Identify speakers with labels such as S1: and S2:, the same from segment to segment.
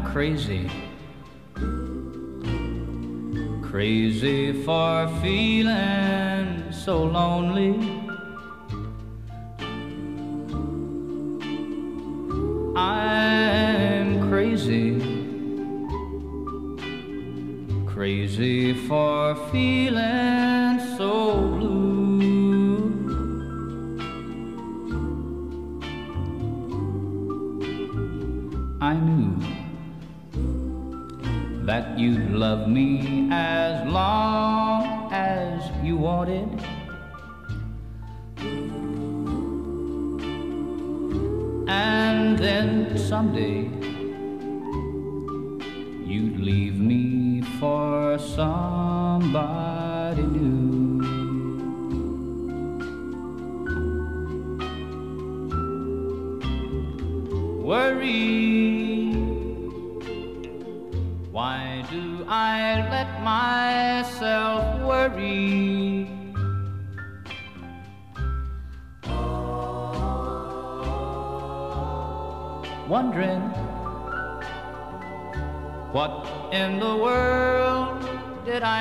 S1: I'm crazy. Crazy for feeling so lonely. I'm crazy. Crazy for feeling love me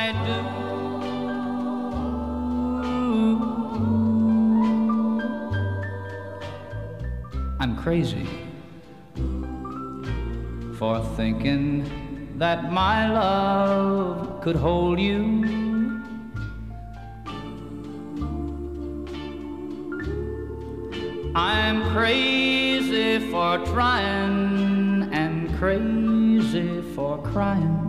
S1: I do? I'm crazy for thinking that my love could hold you. I'm crazy for trying and crazy for crying,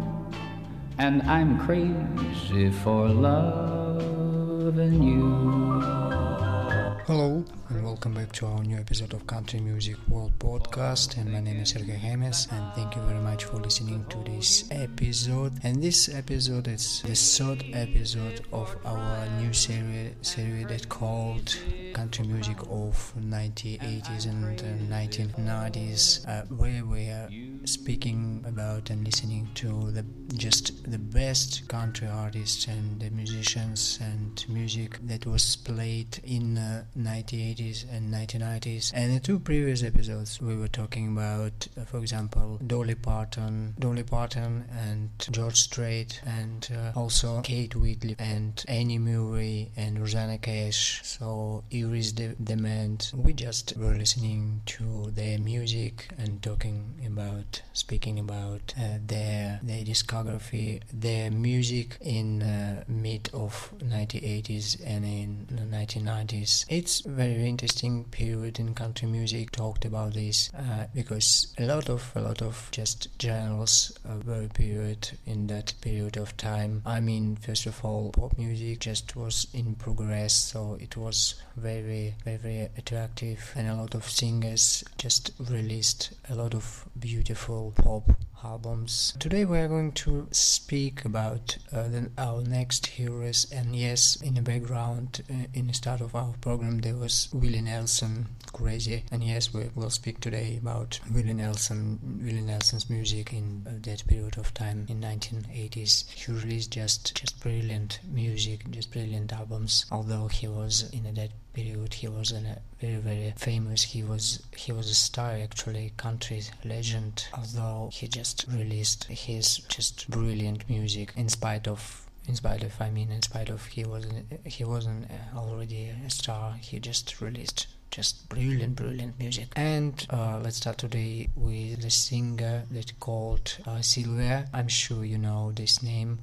S1: and I'm crazy for loving you.
S2: Hello and welcome back to our new episode of Country Music World Podcast. And my name is Sergey Hemes, and thank you very much for listening to this episode. And this episode is the third episode of our new series, series that called Country Music of 1980s and uh, 1990s, uh, where we are speaking about and listening to the just the best country artists and the musicians and music that was played in uh, 1980s and 1990s. And in two previous episodes, we were talking about, uh, for example, Dolly Parton, Dolly Parton, and George Strait, and uh, also Keith Whitley and Annie Murray and Rosanne Cash. So Iris De- Dement. We just were listening to their music and talking about, speaking about uh, their their discography, their music in uh, mid of 1980s and in the 1990s. It's very interesting period in country music. Talked about this uh, because a lot of a lot of just genres were period in that period of time. I mean, first of all, pop music just was in progress, so it was very very attractive, and a lot of singers just released a lot of beautiful pop albums. Today we are going to speak about uh, the, our next heroes and yes in the background uh, in the start of our program there was Willie Nelson crazy and yes we will speak today about Willie Nelson Willie Nelson's music in uh, that period of time in 1980s he released just just brilliant music just brilliant albums. Although he was in that period he was a very very famous he was he was a star actually country legend. Although he just released his just brilliant music in spite of in spite of I mean in spite of he wasn't he wasn't already a star. He just released just brilliant brilliant music. And uh, let's start today with the singer that called uh, Sylvia I'm sure you know this name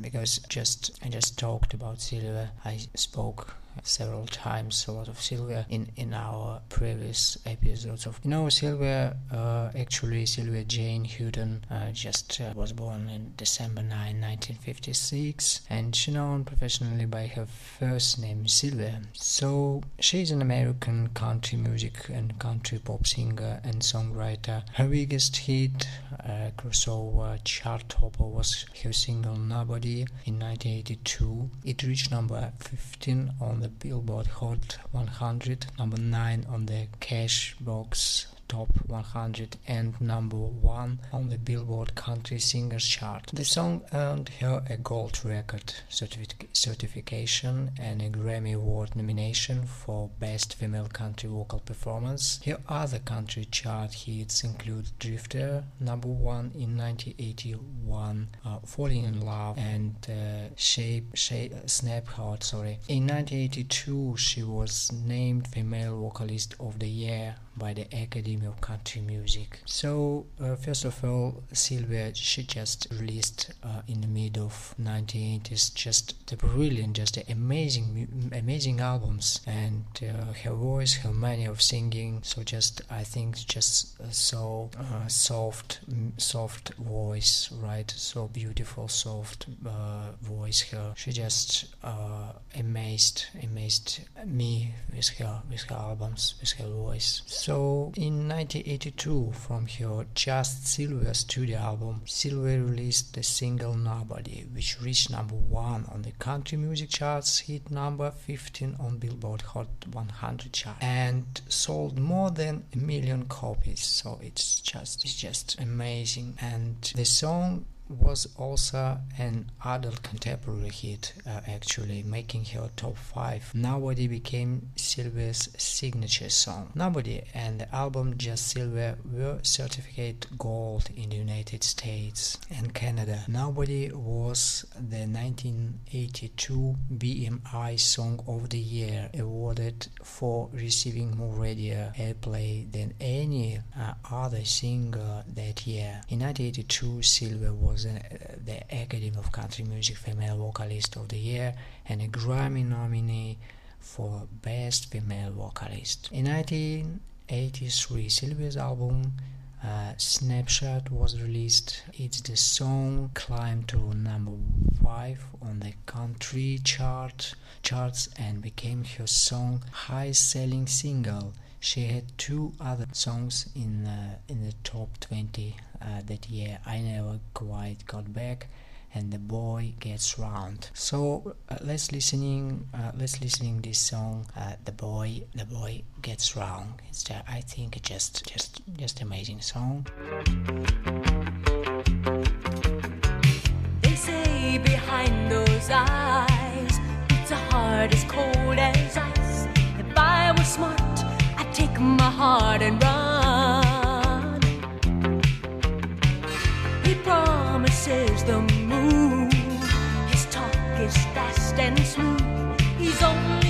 S2: because just I just talked about Sylvia I spoke several times a lot of Sylvia in in our previous episodes of you know Sylvia uh, actually Sylvia Jane Hutton uh, just uh, was born in December 9 1956 and she known professionally by her first name Sylvia so she's an American country music and country pop singer and songwriter. Her biggest hit uh, crossover chart topper was her single Nobody in 1982 it reached number 15 on the Billboard Hot 100, number 9 on the Cashbox top 100 and number 1 on the Billboard Country Singers chart. The song earned her a gold record certific- certification and a Grammy Award nomination for Best Female Country Vocal Performance. Her other country chart hits include Drifter, number 1 in 1981, uh, Falling in Love, and uh, Shape, Shape, Snap Heart, sorry. In 1982, she was named Female Vocalist of the Year by the Academy of Country Music. So, uh, first of all, Sylvia, she just released uh, in the mid of 1980s just the brilliant, just the amazing, amazing albums, and uh, her voice, her manner of singing. So, just I think just so uh, soft, soft voice, right? So beautiful, soft uh, voice. Her, she just uh, amazed, amazed me with her, with her albums, with her voice. So in 1982, from her Just Sylvia studio album, Sylvia released the single Nobody, which reached number one on the country music charts, hit number 15 on Billboard Hot 100 chart, and sold more than a million copies. So it's just it's just amazing. And the song was also an adult contemporary hit, uh, actually, making her top 5. Nobody became Sylvia's signature song. Nobody and the album Just Sylvia were certificate gold in the United States and Canada. Nobody was the 1982 BMI Song of the Year, awarded for receiving more radio airplay than any uh, other singer that year. In 1982, Sylvia was uh, the Academy of Country Music Female Vocalist of the Year and a Grammy nominee for Best Female Vocalist. In 1983, Sylvia's album uh, Snapshot was released. It's the song climbed to number five on the country chart charts and became her song high-selling single. She had two other songs in uh, in the top 20 uh, that year. I never quite got back and the boy gets round. So uh, let's listening uh, let's listening this song uh, the boy the boy gets round. It's uh, i think just just just amazing song.
S3: They say behind those eyes it's a heart as cold as ice. If i was smart take my heart and run. He promises the moon. His talk is fast and smooth. He's only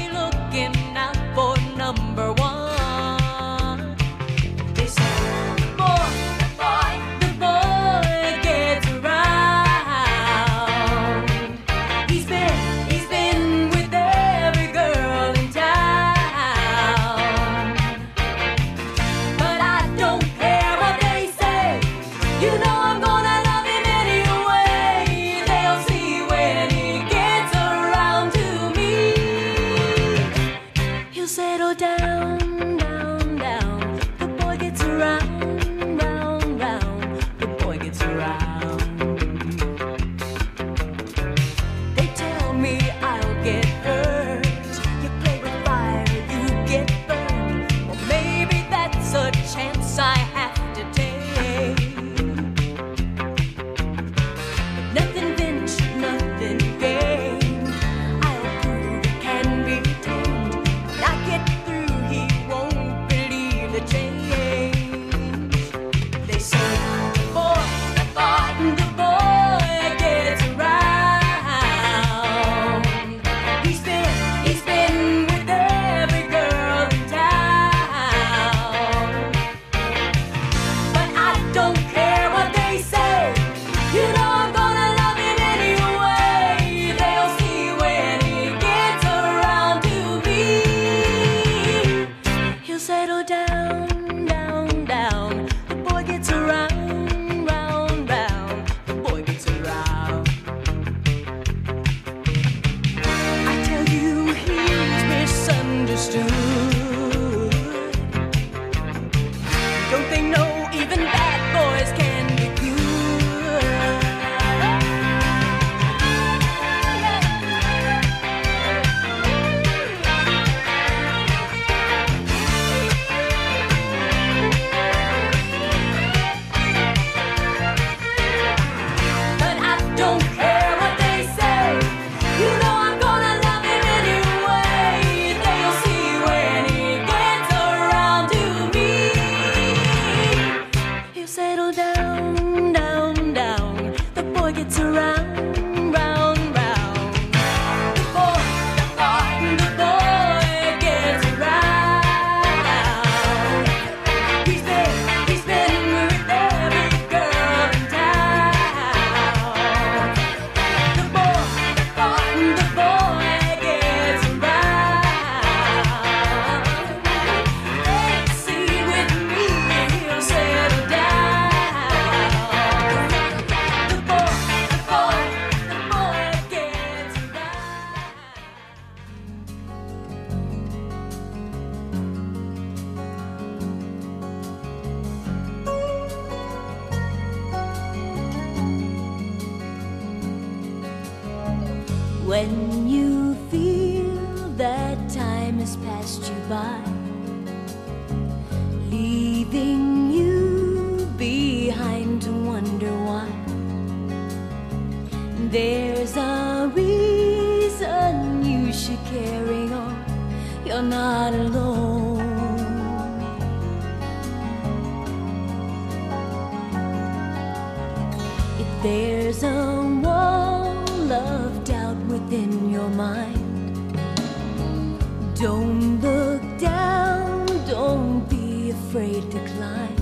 S3: afraid to climb.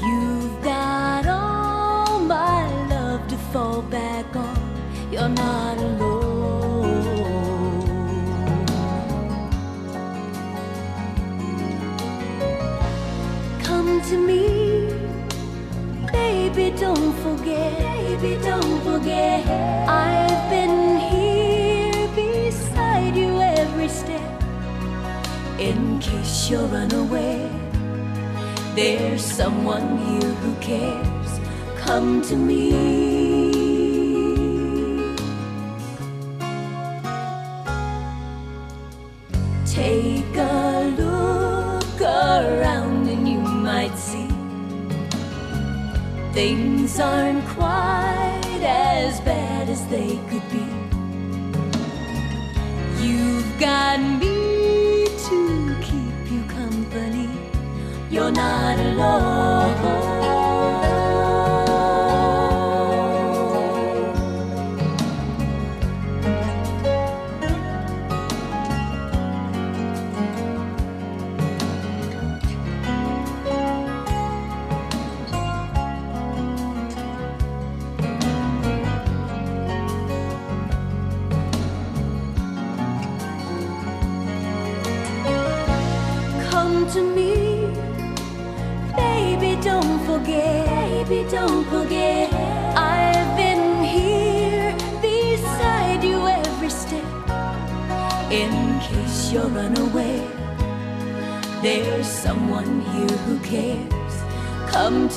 S3: You've got all my love to fall back on. You're not alone. Come to me, baby, don't forget. Baby, don't forget. Case you're unaware, there's someone here who cares. Come to me. Take a look around and you might see things aren't quite as bad as they could be. You've got me to keep you company. You're not alone.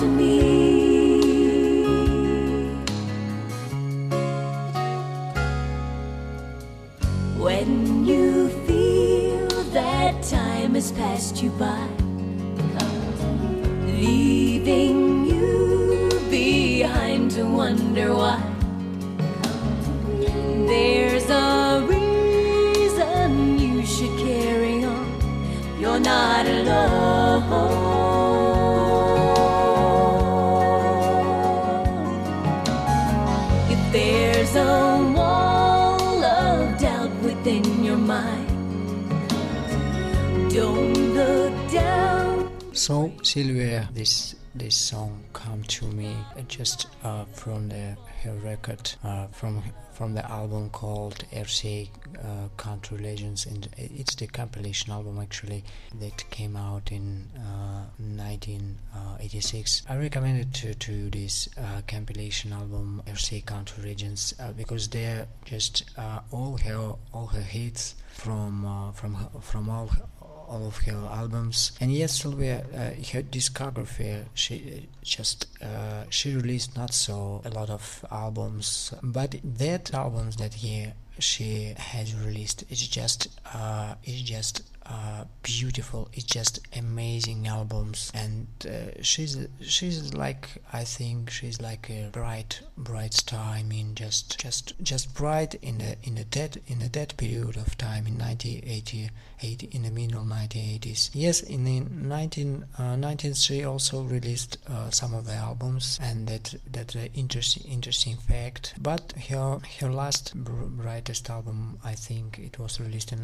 S3: To me.
S2: Sylvia, this this song "Come to Me" uh, just uh, from the her record uh, from from the album called RCA uh, Country Legends, and it's the compilation album actually that came out in uh, 1986. I recommend it to, to this uh, compilation album RCA Country Legends uh, because they're just uh, all her all her hits from uh, from from all all of her albums. And yes, Sylvia, uh, her discography, she just uh, she released not so a lot of albums, but that albums that she has released is just uh, is just uh, beautiful. It's just amazing albums, and uh, she's she's like I think she's like a bright bright star. I mean, just just just bright in the in the dead in the dead period of time in 1988 in the middle 1980s. Yes, in the 19 uh, 1903 also released uh, some of the albums, and that that's interesting interesting fact. But her her last br- brightest album, I think it was released in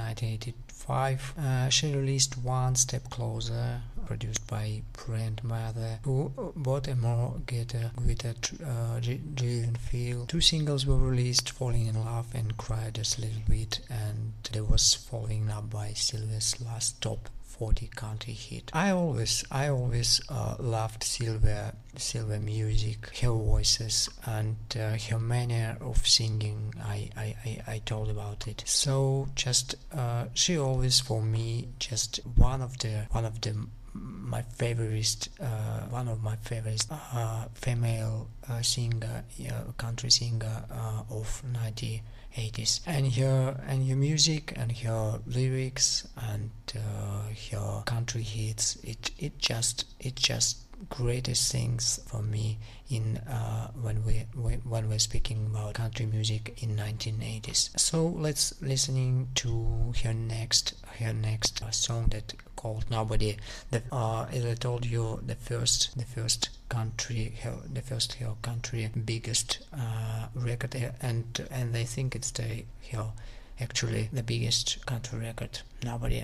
S2: 1985. Uh, she released One Step Closer, produced by Brent Maher, who brought a more guitar guitar uh, dri- driven feel. Two singles were released, Falling in Love and Cry Just a Little Bit, and there was Falling Up by Sylvia's last top 40 country hit. I always I always uh, loved Silver, Silver music, her voices and uh, her manner of singing. I, I, I, I, told about it. So just uh, she always for me just one of the one of the
S3: my favorite uh, one of my favorite uh, female seeing country singer uh, of 1980s and her and her music and her lyrics and uh, her country hits it it just it just greatest things for me in uh, when we, we, when we're speaking about country music in 1980s. So let's listening to her next her next uh, song that called Nobody. That uh, as I told you, the first the first country the first hill country biggest uh, record eh, and and they think it's the hill actually the biggest country record nobody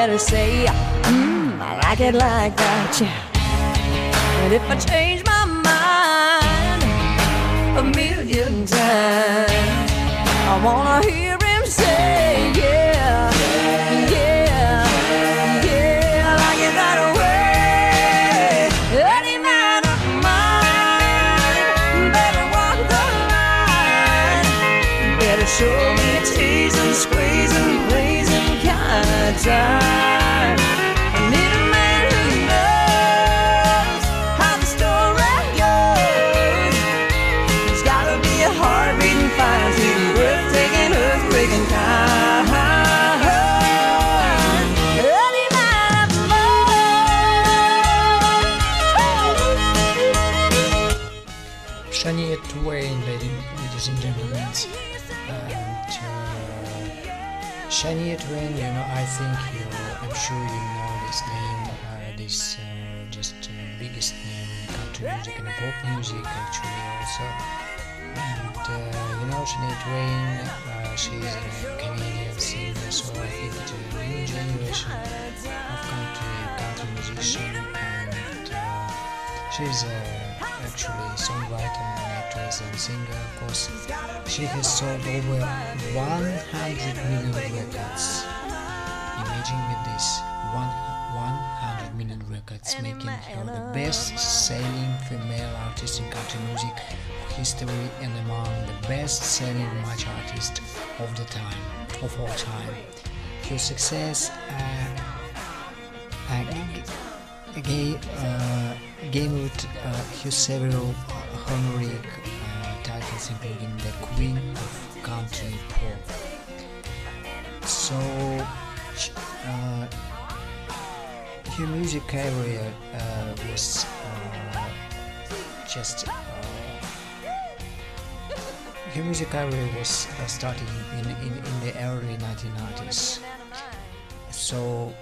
S4: better say,
S5: Mmm, I like it like that, yeah. And if I change my mind a million times, I wanna hear him say, yeah, yeah, yeah, I like it that way. Any man of mine better walk the line, better show me teasing, squeezing, blazing kind of time.
S2: Uh, Shania Twain, you know, I think you, I'm sure you know this name, uh, this uh, just uh, biggest name in country music and pop music actually also. And uh, you know, Shania Twain, uh, she's a Canadian singer, so I think it's a new generation of country country musician, and she's actually songwriter and actress and singer. Of course, she has sold over 100 million records. Imagine with this, one, 100 million records, making her the best-selling female artist in country music history and among the best-selling match artists of the time, of all time. Her success uh, uh, gave, uh, gave uh, her several honorific uh, titles, including the Queen of Country Pop. So, uh, her music career uh, was uh, just. Uh, her music career was uh, starting in, in, in the early 1990s. So,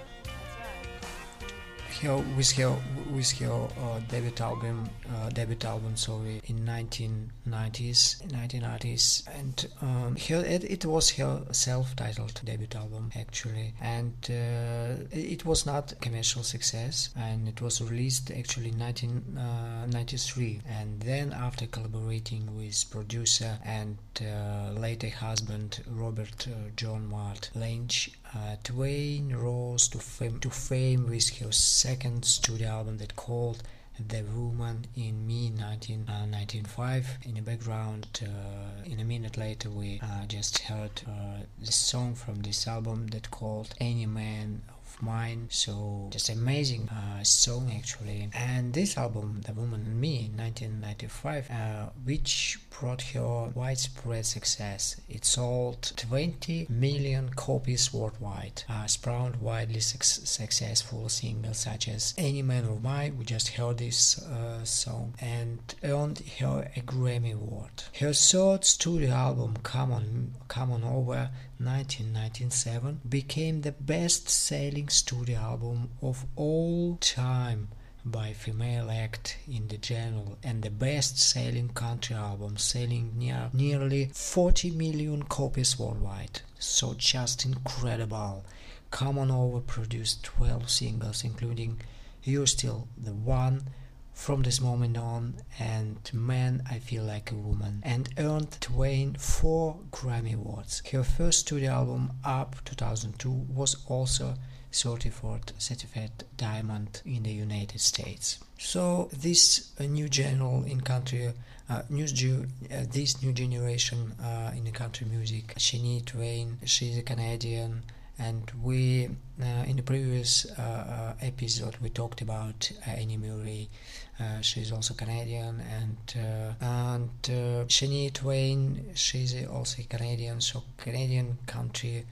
S2: her, with her with her uh, debut album uh, debut album sorry in 1990s 1990s and um, her, it, it was her self-titled debut album actually. And uh, it was not a commercial success. And it was released actually in 1993 and then after collaborating with producer and uh, later husband Robert uh, John Mutt Lange uh, Twain rose to fame, to fame with her second studio album that called The Woman in Me 1995. in the background, uh, in a minute later, we uh, just heard uh, the song from this album that called Any Man Mine. So, just amazing uh, song actually. And this album, The Woman in Me 1995, uh, which brought her widespread success. It sold 20 million copies worldwide, uh, spawned widely suc- successful singles such as Any Man of Mine, we just heard this uh, song, and earned her a Grammy Award. Her third studio album, Come On, Come On Over 1997, became the best selling studio album of all time by female act in the genre and the best-selling country album selling near nearly 40 million copies worldwide. So just incredible. Come on over produced 12 singles including you're still the one from this moment on and Man I Feel Like a Woman and earned Twain four Grammy Awards. Her first studio album Up 2002 was also certified certified diamond in the United States. So this uh, new genre in country, uh, new uh, this new generation uh, in country music, Shania Twain, she's a Canadian, And we, uh, in the previous uh, uh, episode, we talked about Annie Murray. She's also Canadian, and and Shania Twain. She's also Canadian, so Canadian country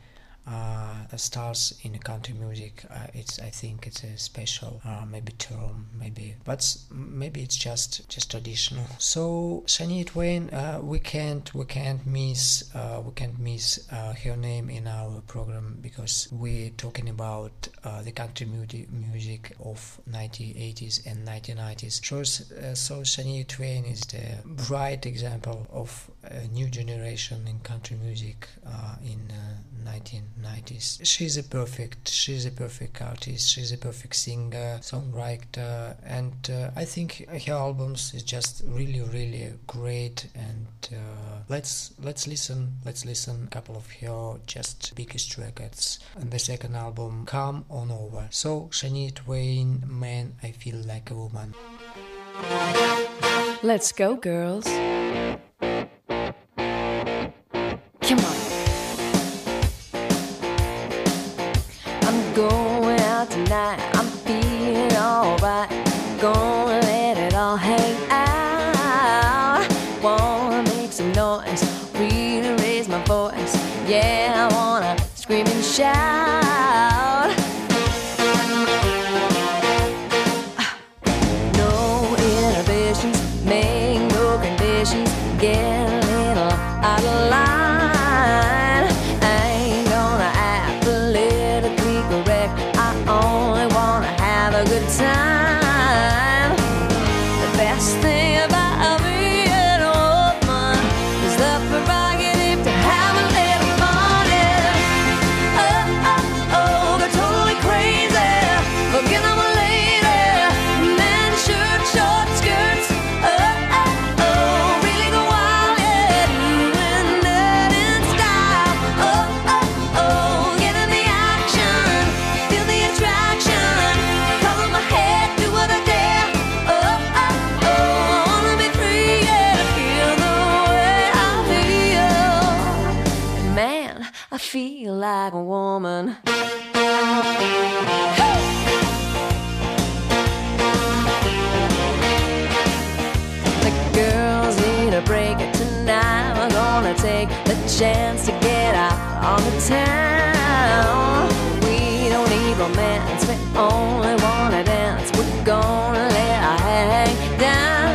S2: stars in country music. Uh, it's I think it's a special uh, maybe term, maybe, but maybe it's just just traditional. So Shania Twain, uh, we can't we can't miss uh, we can't miss uh, her name in our program because we're talking about uh, the country music of 1980s and 1990s. So, uh, so Shania Twain is the bright example of a new generation in country music uh, in uh, 1990s. She's a perfect, she's a perfect artist. She's a perfect singer, songwriter, and uh, I think her albums is just really, really great. And uh, let's let's listen, let's listen a couple of her just biggest records. And the second album, Come On Over. So Shania Twain, Man, I Feel Like a Woman.
S5: Let's go, girls. Come on. I'm going out tonight. I'm feeling alright. Gonna let it all hang out. Wanna make some noise. Really raise my voice. Yeah, I wanna scream and shout. Chance to get out on the town. We don't need romance, we only wanna dance. We're gonna let our hang down.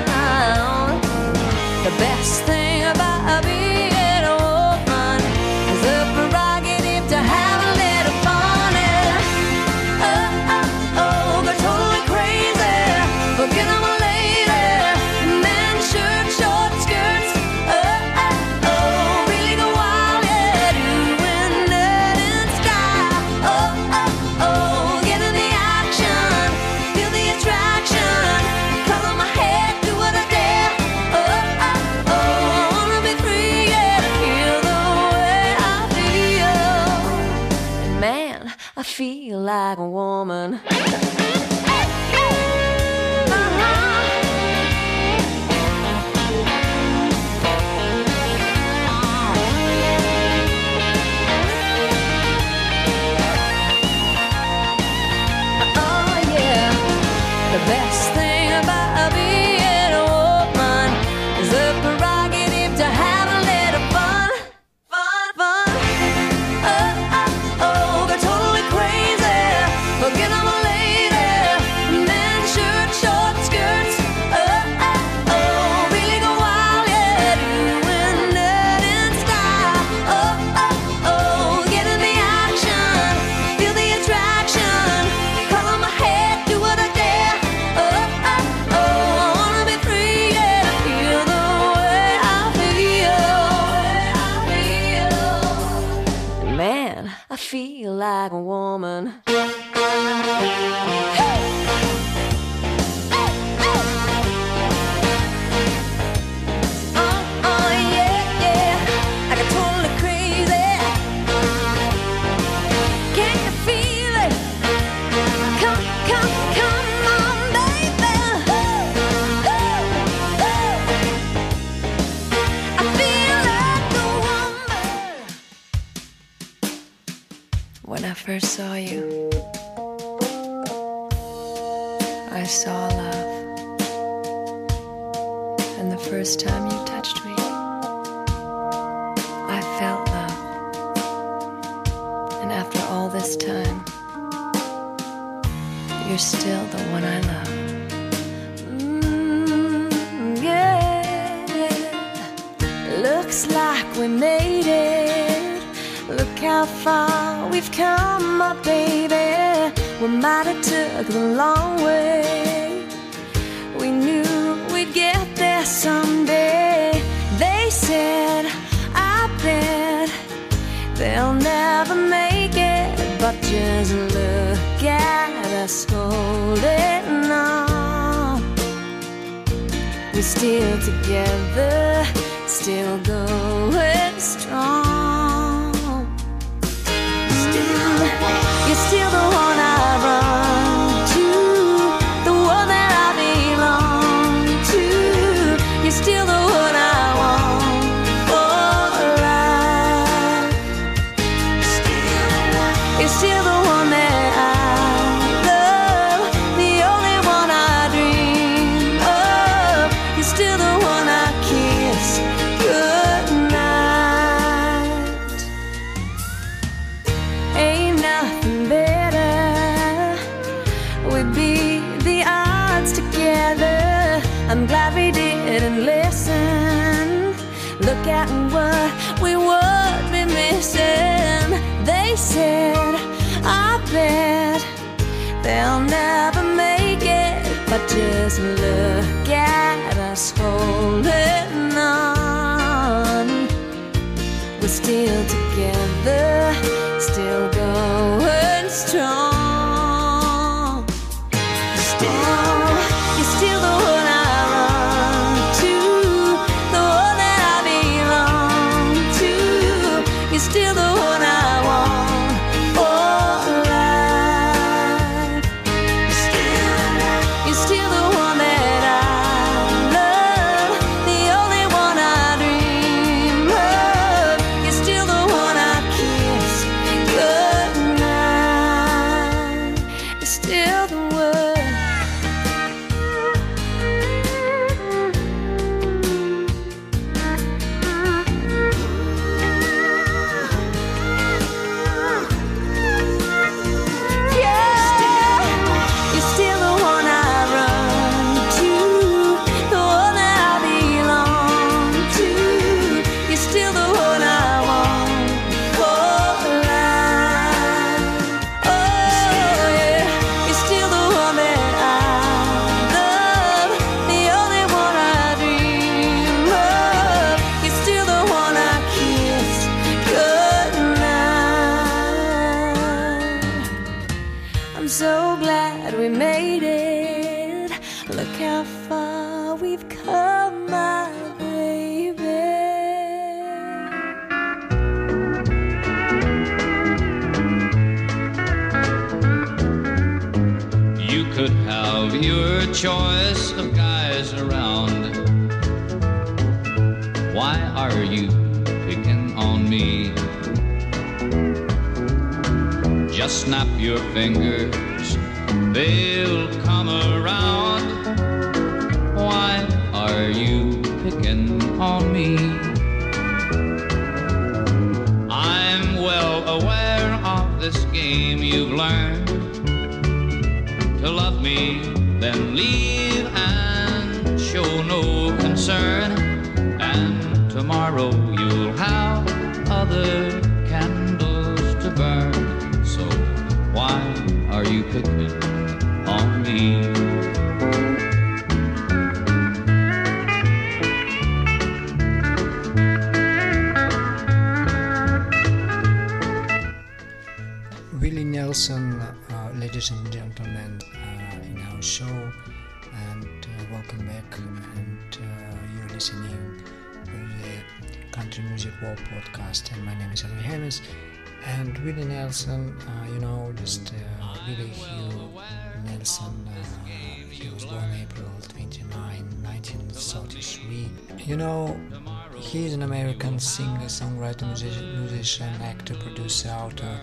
S5: and
S2: uh, welcome back. And uh, you're listening to the Country Music World podcast, and my name is Henry Hammers. And Willie Nelson, uh, you know, just Willie Hugh Nelson. he was born April 29, 1933. You know, he is an American singer, songwriter, musician, musician actor, producer, author,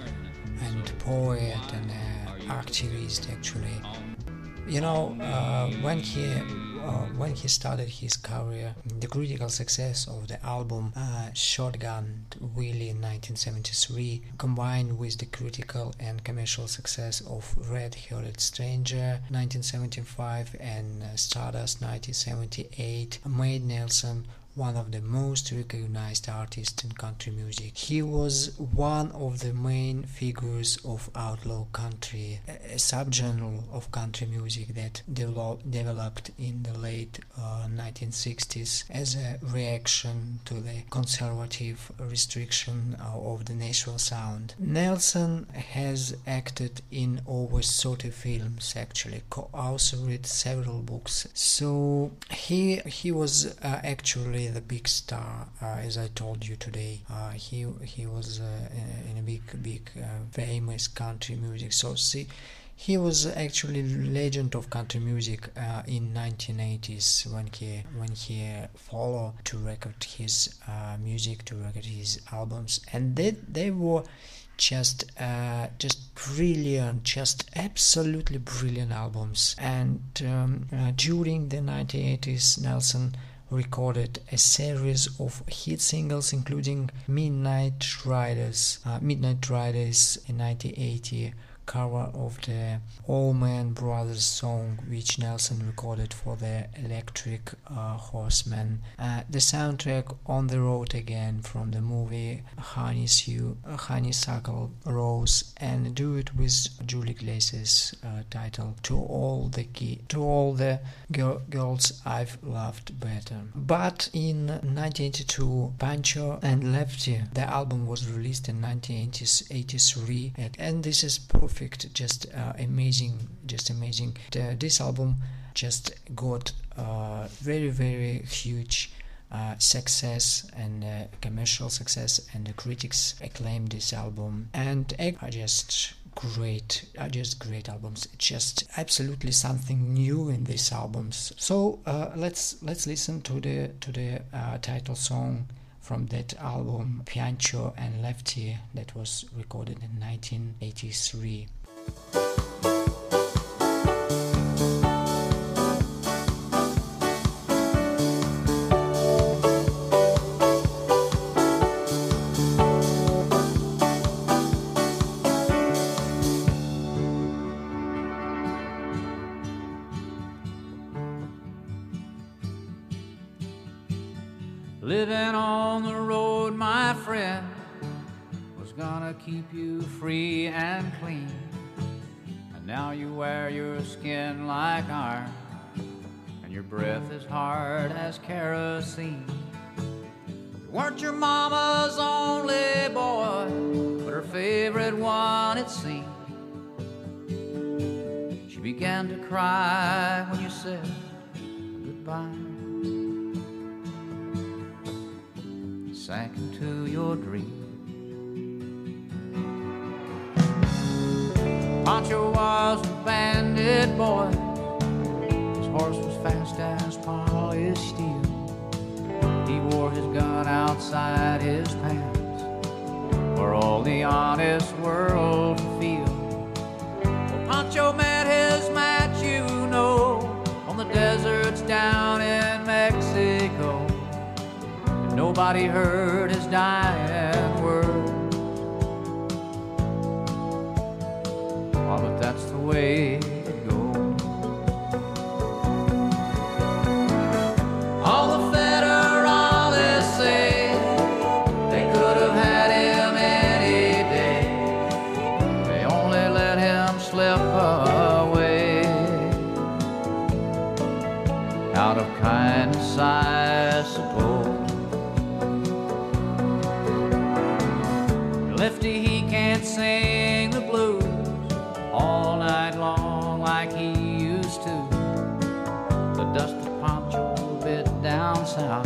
S2: and poet and uh, activist actually. You know, uh, when he uh, when he started his career, the critical success of the album uh, Shotgun Willie in 1973, combined with the critical and commercial success of Red Headed Stranger 1975 and Stardust 1978, made Nelson one of the most recognized artists in country music. He was one of the main figures of outlaw country, a subgenre of country music that develop, developed in the late uh, 1960s as a reaction to the conservative restriction uh, of the natural sound. Nelson has acted in over 30 films actually, read several books. So he he was uh, actually the big star, uh, as I told you today. Uh, he he was uh, in a big big famous country music. So see, he was actually legend of country music uh, in 1980s when he when he followed to record his uh, music to record his albums and they they were just uh, just brilliant just absolutely brilliant albums and um, during the 1980s Nelson recorded a series of hit singles including Midnight Riders, uh, Midnight Riders in 1980 cover of the Allman Brothers song, which Nelson recorded for the Electric uh, Horseman. Uh, the soundtrack "On the Road Again" from the movie Honeysuckle, Rose, and "Do It with Julio Iglesias" uh, title "To All the Key, To All the Girl, Girls I've Loved Better." But in 1982, Pancho and Lefty, the album was released in 1983, and this is perfect perfect, just uh, amazing, just amazing. This album just got uh, very, very huge uh, success and uh, commercial success, and the critics acclaimed this album. And are just great, are just great albums. Just absolutely something new in these albums. So uh, let's let's listen to the to the uh, title song from that album Pancho and Lefty that was recorded in 1983.
S1: Living on the road, my friend, was gonna keep you free and clean. And now you wear your skin like iron, and your breath is hard as kerosene. You weren't your mama's only boy, but her favorite one, it seemed. She began to cry when you said goodbye. Sank into your dream. Pancho was a bandit boy. His horse was fast as polished steel. He wore his gun outside his pants for all the honest world to feel. Well, Pancho met Nobody heard his dying words. Oh, but that's the way Lefty, he can't sing the blues all night long like he used to. The dusty Pancho bit down south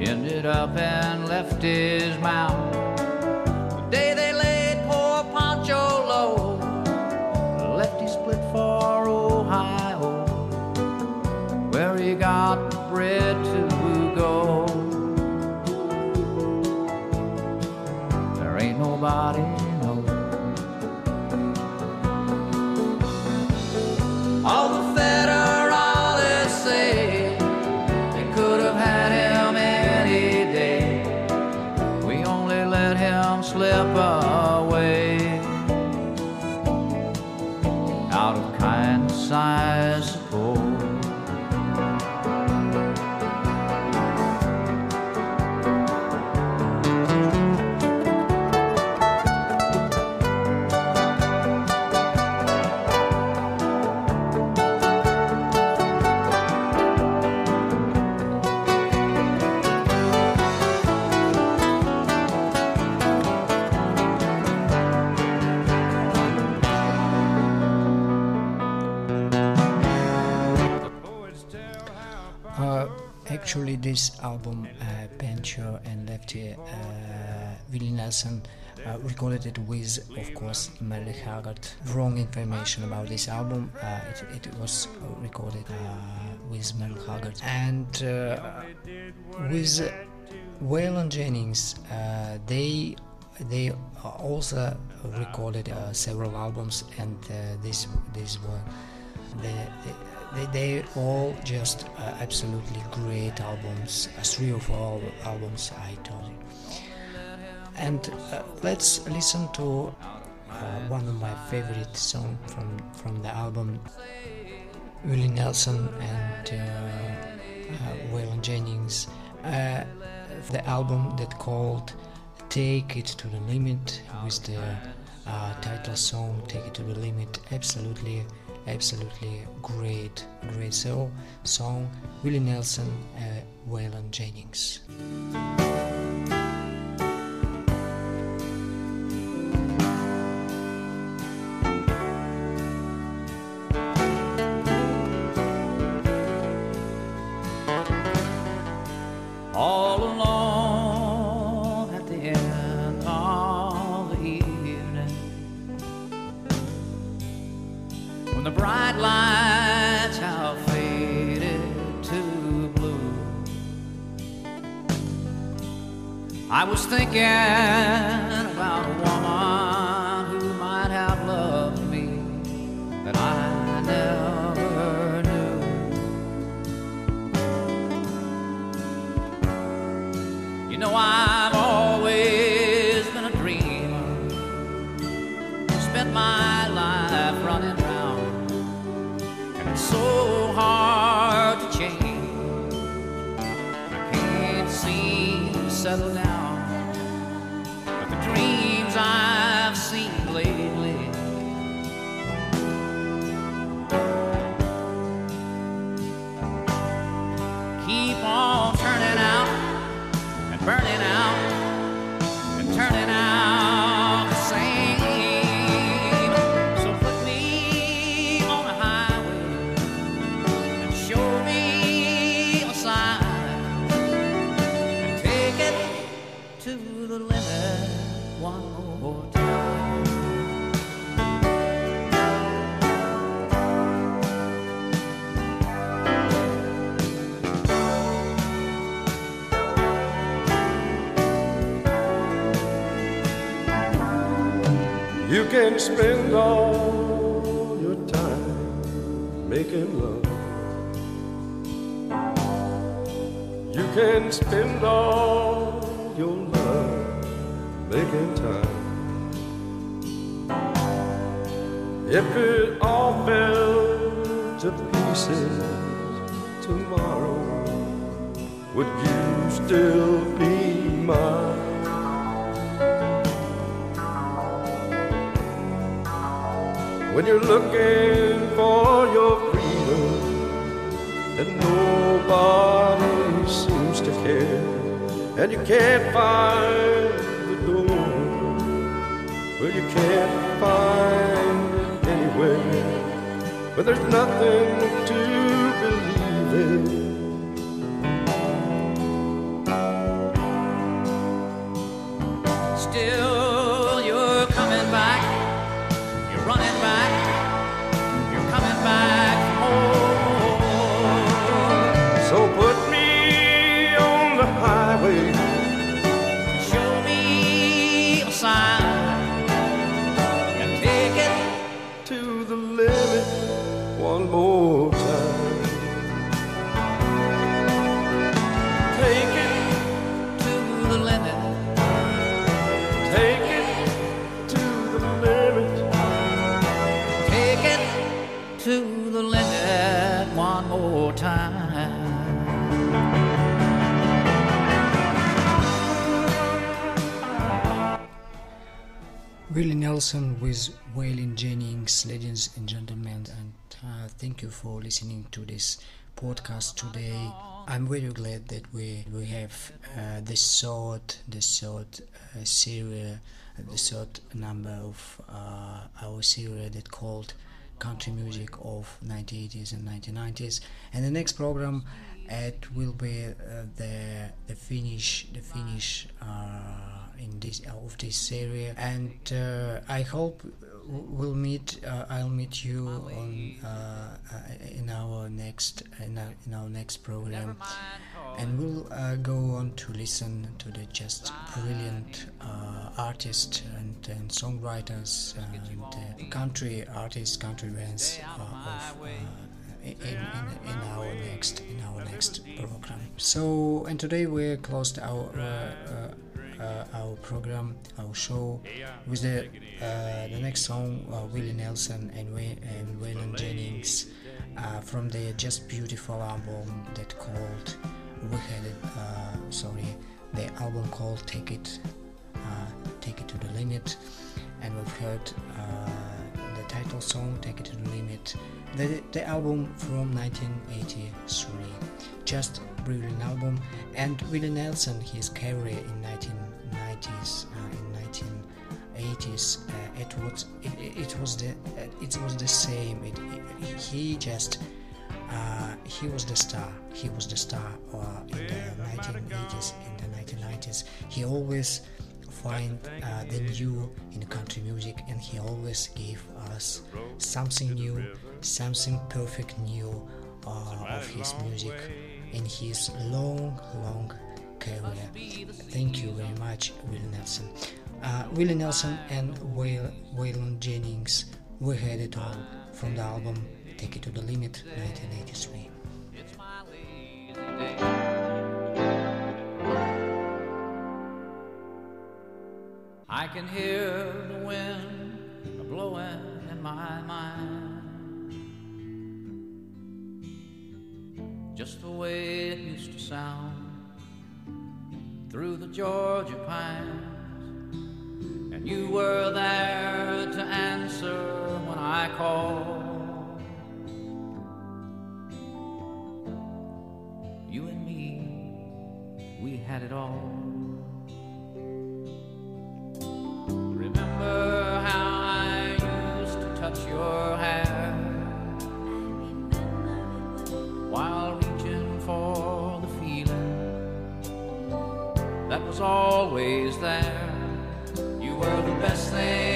S1: ended up in Lefty's mouth.
S2: This album, uh, Pancho and Lefty uh, Willie Nelson uh, recorded it with, of course, Merle Haggard. Wrong information about this album. Uh, it, it was recorded uh, with Merle Haggard and uh, with Waylon Jennings. Uh, they they also recorded several albums, and uh, these these were the, they, they all just uh, absolutely great albums, uh, three or four albums I told you. And uh, let's listen to uh, one of my favorite songs from, from the album, Willie Nelson and uh, uh, Waylon Jennings, the album that called Take It to the Limit with the title song Take It to the Limit. Absolutely absolutely great, great soul song. Willie Nelson, uh, Waylon Jennings.
S1: Know I've always been a dreamer. Spent my life running round, and it's so hard to change. I can't seem to settle
S6: spend all your time making love. You can spend all your love making time. If it all fell to pieces tomorrow, would you still when you're looking for your freedom and nobody seems to care. And you can't find the door. Well you can't find it anywhere. But there's nothing to believe in.
S1: Still,
S2: Willie Nelson with Waylon Jennings, ladies and gentlemen, and uh, thank you for listening to this podcast today. I'm very glad that we we have uh, this third this third uh, series, the third number of uh, our series that called country music of 1980s and 1990s. And the next program it will be uh, the the finish the finish uh, in this of this series. And uh, I hope we'll meet. Uh, I'll meet you on uh, uh, in our next in our, in our next program, and we'll uh, go on to listen to the just brilliant uh, artists and, and songwriters and uh, country artists, country bands of. In, in, in our next in our next program. So and today we closed our uh, our program, our show, with the uh, the next song, uh, Willie Nelson and, and Waylon Jennings, from the Just Beautiful album that called We Had It, sorry, the album called Take It, Take It to the Limit, and we've heard the title song Take It to the Limit, the, the album from 1983, just brilliant album, and Willie Nelson his career in 1990s, uh, in 1980s, uh, it was it, it was the it was the same. It, it, he just uh, he was the star. He was the star uh, in the 1980s, in the 1990s. He always find uh, the new in country music, and he always gave us something new, something perfect new uh, of his music in his long, long career. Thank you very much, Willie Nelson. Uh, Willie Nelson and Waylon Waylon Jennings, we had it all from the album Take It to the Limit 1983.
S1: I can hear the wind blowing in my mind. Just the way it used to sound through the Georgia pines. And you were there to answer when I called. You and me, we had it all. Were